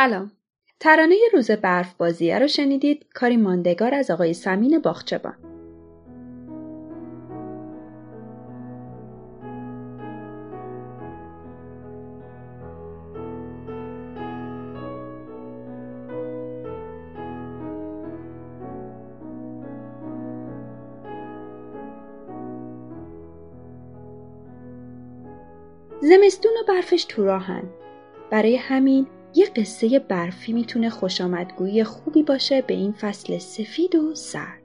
سلام. ترانه روز برف بازیه رو شنیدید. کاری ماندگار از آقای سمین باخچبان زمستون و برفش تو راهن. برای همین یه قصه برفی می‌تونه خوشامدگویی خوبی باشه به این فصل سفید و سرد.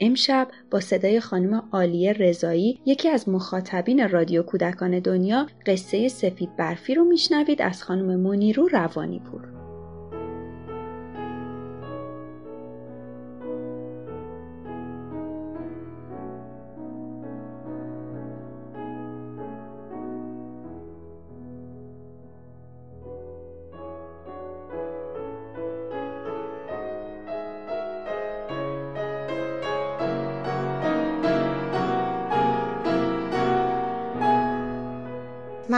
امشب با صدای خانم عالیه رضایی یکی از مخاطبین رادیو کودکان دنیا قصه سفید برفی رو میشنوید از خانم منیرو روانی پور.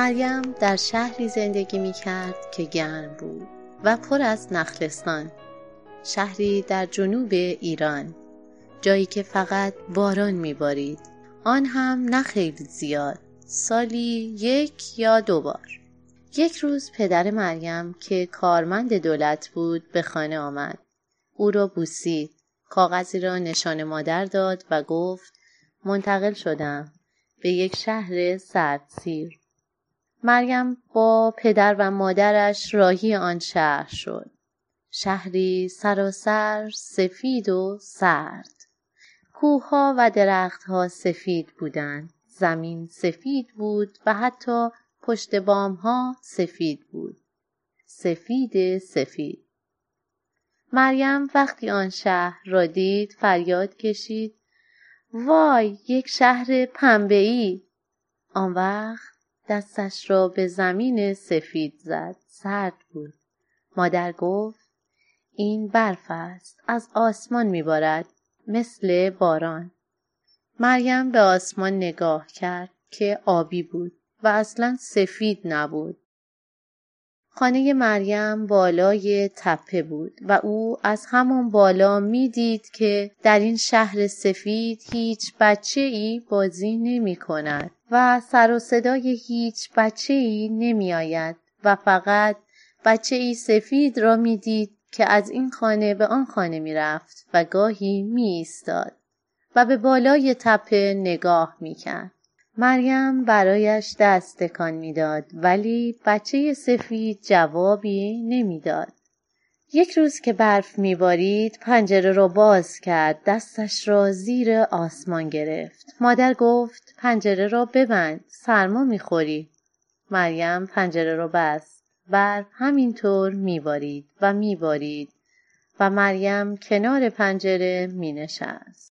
مریم در شهری زندگی می کرد که گرم بود و پر از نخلستان. شهری در جنوب ایران جایی که فقط باران می بارید. آن هم نه خیلی زیاد سالی یک یا دو بار. یک روز پدر مریم که کارمند دولت بود به خانه آمد. او را بوسید کاغذی را نشان مادر داد و گفت منتقل شدم به یک شهر سردسیر. مریم با پدر و مادرش راهی آن شهر شد. شهری سراسر سفید و سرد. کوهها و درختها سفید بودند. زمین سفید بود و حتی پشت بامها سفید بود. سفید سفید. مریم وقتی آن شهر را دید فریاد کشید وای یک شهر پنبه ای آن وقت دستش را به زمین سفید زد. سرد بود. مادر گفت این برف است. از آسمان میبارد مثل باران. مریم به آسمان نگاه کرد که آبی بود و اصلا سفید نبود. خانه مریم بالای تپه بود و او از همان بالا می‌دید که در این شهر سفید هیچ بچه ای بازی نمی کند و سر و صدای هیچ بچه ای نمی آید و فقط بچه ای سفید را می‌دید که از این خانه به آن خانه می رفت و گاهی می ایستاد و به بالای تپه نگاه می کرد. مریم برایش دست تکان می‌داد ولی بچه سفید جوابی نمی‌داد. یک روز که برف میبارید پنجره را باز کرد دستش را زیر آسمان گرفت. مادر گفت پنجره را ببند سرما می‌خوری. مریم پنجره را بست. برف همینطور میبارید و میبارید و مریم کنار پنجره مینشست.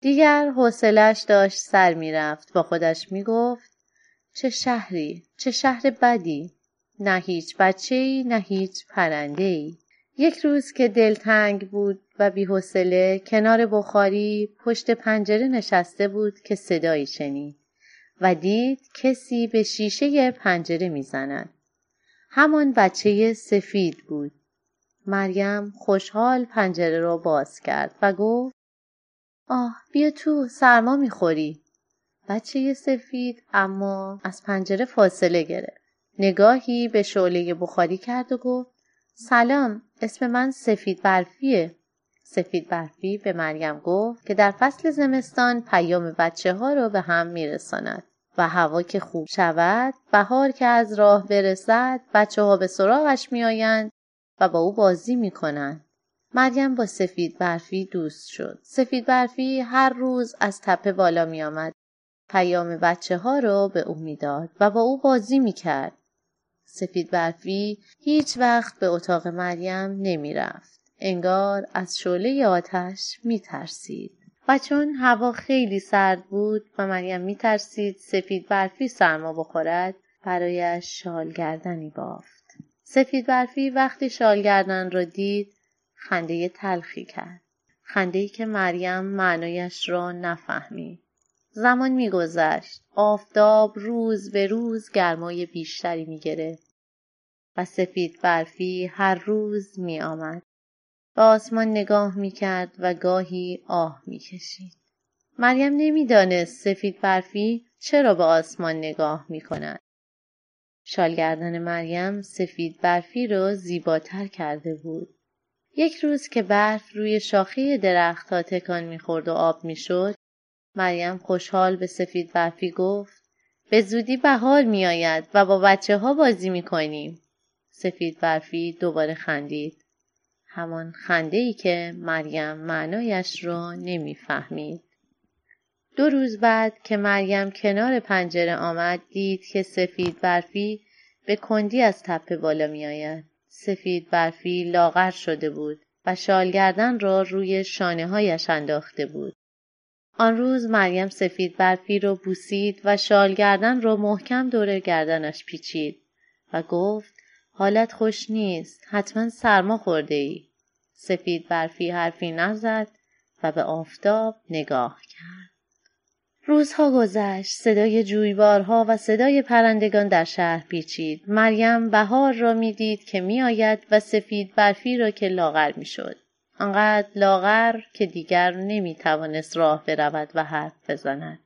دیگر حوصلش داشت سر می‌رفت. با خودش می‌گفت چه شهری چه شهر بدی. نه هیچ بچه ای نه هیچ پرنده ای. یک روز که دلتنگ بود و بیحوصله کنار بخاری پشت پنجره نشسته بود که صدایی شنید و دید کسی به شیشه پنجره می‌زند. همان بچه سفید بود. مریم خوشحال پنجره را باز کرد و گفت آه بیا تو سرما می‌خوری. بچه سفید اما از پنجره فاصله گرفت. نگاهی به شعله بخاری کرد و گفت سلام اسم من سفید برفیه. سفید برفی به مریم گفت که در فصل زمستان پیام بچه ها رو به هم میرساند و هوا که خوب شود بهار که از راه برسد بچه ها به سراغش میآیند و با او بازی می‌کنند. مریم با سفید برفی دوست شد. سفید برفی هر روز از تپه بالا می آمد پیام بچه ها رو به او می‌داد و با او بازی می‌کرد. سفید برفی هیچ وقت به اتاق مریم نمی رفت. انگار از شعله آتش می ترسید. و چون هوا خیلی سرد بود و مریم می ترسید سفید برفی سرما بخورد برایش شالگردنی بافت. سفید برفی وقتی شالگردن را دید خنده تلخی کرد. خنده که مریم معنایش را نفهمید. زمان میگذشت آفتاب روز به روز گرمای بیشتری می‌گرفت و سفید برفی هر روز می آمد. به آسمان نگاه می کرد و گاهی آه می کشید. مریم نمی‌دانست سفید برفی چرا به آسمان نگاه می کند. شالگردن مریم سفید برفی را زیباتر کرده بود. یک روز که برف روی شاخه درختها تکان می‌خورد و آب می‌شد مریم خوشحال به سفید برفی گفت به زودی بهار میآید و با بچه ها بازی می‌کنیم. سفید برفی دوباره خندید. همان خنده ای که مریم معنایش را نمی‌فهمید. دو روز بعد که مریم کنار پنجره آمد دید که سفید برفی به کندی از تپه بالا می آید. سفید برفی لاغر شده بود و شالگردن را روی شانه هایش انداخته بود. آن روز مریم سفید برفی رو بوسید و شالگردن رو محکم دور گردنش پیچید و گفت حالت خوش نیست حتما سرما خورده ای سفید برفی حرفی نزد و به آفتاب نگاه کرد. روزها گذشت صدای جویبارها و صدای پرندگان در شهر پیچید. مریم بهار را می‌دید که میآید و سفید برفی را که لاغر می‌شد. آنقدر لاغر که دیگر نمی‌توانست راه برود و حرف بزند.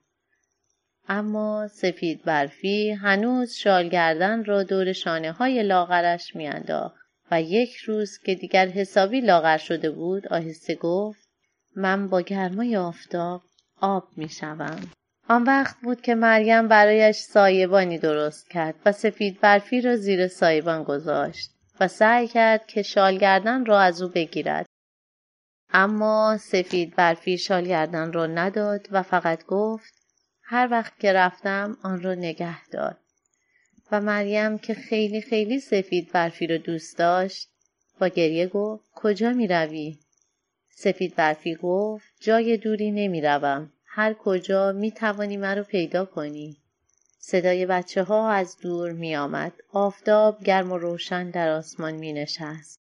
اما سفید برفی هنوز شالگردن را دور شانه های لاغرش میانداخت و یک روز که دیگر حسابی لاغر شده بود آهسته گفت من با گرمای آفتاب آب می‌شوم. آن وقت بود که مریم برایش سایبانی درست کرد و سفید برفی را زیر سایبان گذاشت و سعی کرد که شالگردن را از او بگیرد. اما سفید برفی شالگردن را نداد و فقط گفت هر وقت که رفتم آن را نگه دار و مریم که خیلی خیلی سفید برفی رو دوست داشت با گریه گفت کجا می روی؟ سفید برفی گفت جای دوری نمی روم. هر کجا می توانی مرا پیدا کنی. صدای بچه ها از دور می آمد. آفتاب گرم و روشن در آسمان می نشست.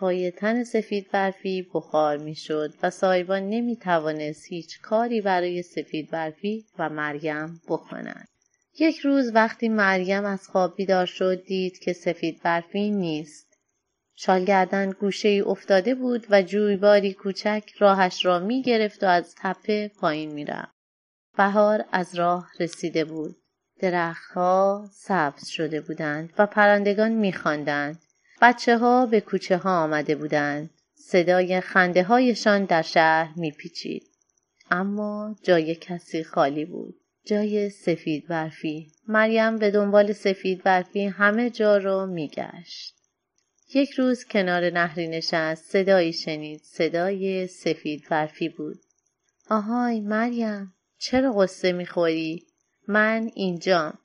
های تن سفید برفی بخار می‌شد و سایبان نمی توانست هیچ کاری برای سفید برفی و مریم بکنند. یک روز وقتی مریم از خواب بیدار شد دید که سفید برفی نیست. شالگردن گوشه ای افتاده بود و جویباری کوچک راهش را می گرفت و از تپه پایین می رفت. بهار از راه رسیده بود. درختها سبز شده بودند و پرندگان می بچه ها به کوچه ها آمده بودند. صدای خنده هایشان در شهر میپیچید. اما جای کسی خالی بود. جای سفید برفی. مریم به دنبال سفید برفی همه جا را میگشت. یک روز کنار نهری نشست صدایی شنید صدای سفید برفی بود آهای مریم چرا قصه می‌خوری من اینجام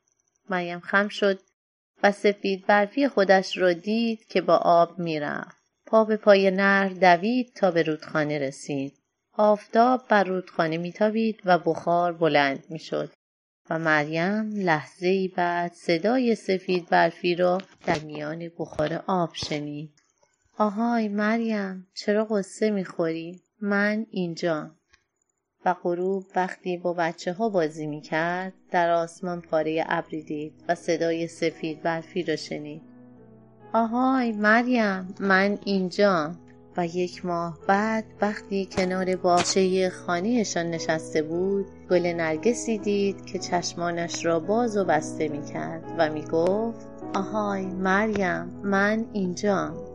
مریم خم شد و سفید برفی خودش را دید که با آب می‌رفت پا به پای نهر دوید تا به رودخانه رسید آفتاب بر رودخانه میتابید و بخار بلند می‌شد و مریم لحظه ای بعد صدای سفید برفی را در میان بخار آب شنید. آهای مریم چرا قصه می‌خوری؟ من اینجا. و غروب وقتی با بچه ها بازی می‌کرد در آسمان پاره ابری دید و صدای سفید برفی را شنید. آهای مریم من اینجا و یک ماه بعد وقتی کنار باغچه خانهشان نشسته بود گل نرگسی دید که چشمانش را باز و بسته می کرد و می گفت آهای مریم من اینجام